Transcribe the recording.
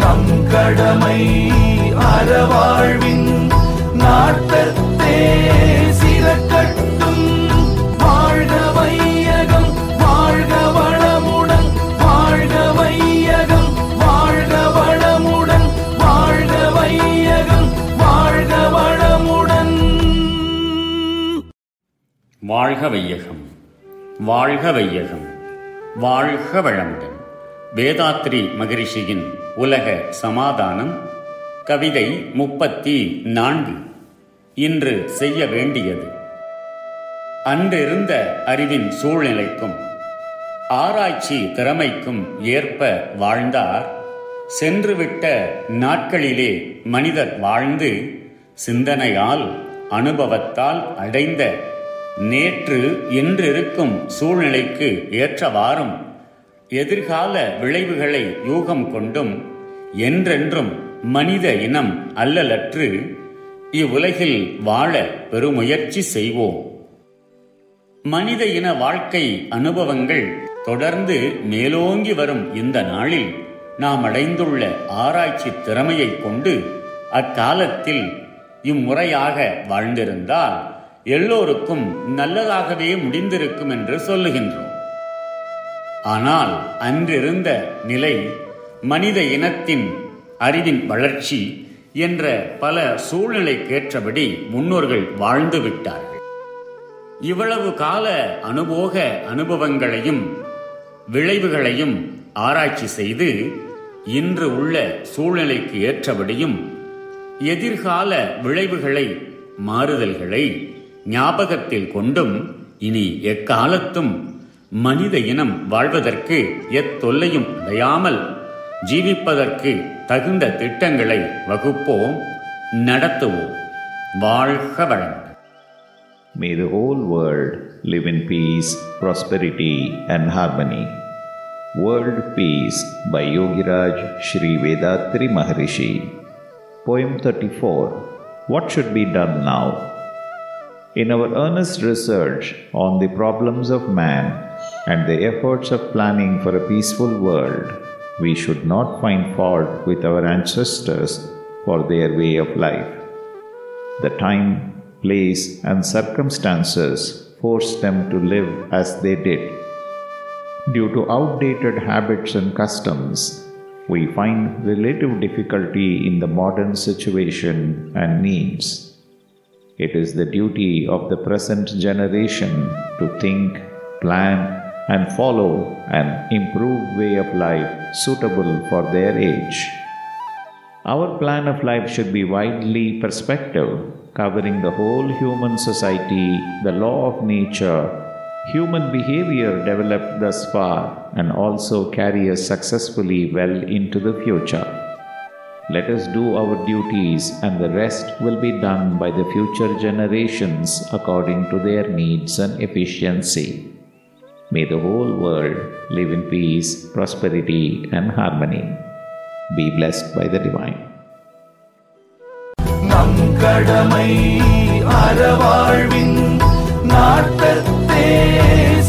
நம் கடமை அறவாழ்வின் நாட்டத்தே சிறக்கட்டும். வாழ்க வையகம் வாழ்க வளமுடன் வாழ்க வையகம் வாழ்க வளமுடன் வாழ்க வையகம் வாழ்க வளமுடன். வாழ்க வையகம் வாழ்க வையகம் வாழ்க வளமுடன். வேதாத்ரி மகரிஷியின் உலக சமாதானம் கவிதை முப்பத்தி நான்கு. இன்று செய்ய வேண்டியது. அன்றிருந்த அறிவின் சூழ்நிலைக்கும் ஆராய்ச்சி திறமைக்கும் ஏற்ப வாழ்ந்தார். சென்றுவிட்ட நாட்களிலே மனிதர் வாழ்ந்து சிந்தனையால் அனுபவத்தால் அடைந்த நேற்று இன்றிருக்கும் சூழ்நிலைக்கு ஏற்றவாறும் எதிர்கால விளைவுகளை யூகம் கொண்டும் என்றென்றும் மனித இனம் அல்லலற்று இவ்வுலகில் வாழ பெருமுயற்சி செய்வோம். மனித இன வாழ்க்கை அனுபவங்கள் தொடர்ந்து மேலோங்கி வரும் இந்த நாளில் நாம் அடைந்துள்ள ஆராய்ச்சி திறமையைக் கொண்டு அக்காலத்தில் இம்முறையாக வாழ்ந்திருந்தால் எல்லோருக்கும் நல்லதாகவே முடிந்திருக்கும் என்று சொல்லுகின்றோம். ஆனால் அன்றிருந்த நிலை மனித இனத்தின் அறிவின் வளர்ச்சி என்ற பல சூழ்நிலைக்கேற்றபடி முன்னோர்கள் வாழ்ந்து விட்டார்கள். இவ்வளவு கால அனுபோக அனுபவங்களையும் விளைவுகளையும் ஆராய்ச்சி செய்து இன்று உள்ள சூழ்நிலைக்கு ஏற்றபடியும் எதிர்கால விளைவுகளை மாறுதல்களை ஞாபகத்தில் கொண்டும் இனி எக்காலத்தும் மனித இனம் வாழ்வதற்கு எத்தொல்லையும் அடையாமல் ஜீவிப்பதற்கு தகுந்த திட்டங்களை வகுப்போம் நடத்துவோம் வாழ்க வளமுடன் May the whole world live in peace, prosperity, and harmony. World Peace by Yogiraj Sri Vedatri Maharishi. Poem 34 What should be done now? In our earnest research on the problems of man and the efforts of planning for a peaceful world, we should not find fault with our ancestors for their way of life. The time, place, and circumstances forced them to live as they did. Due to outdated habits and customs, we find relative difficulty in the modern situation and needs. It is the duty of the present generation to think, plan, and follow an improved way of life suitable for their age. Our plan of life should be widely perspective, covering the whole human society, the law of nature, human behavior developed thus far, and also carry us successfully well into the future. Let us do our duties, and the rest will be done by the future generations according to their needs and efficiency. May the whole world live in peace, prosperity, and harmony. Be blessed by the Divine. நம் கடமை அறவாழ்வின் நாட்டத்தே சிறக்கட்டும்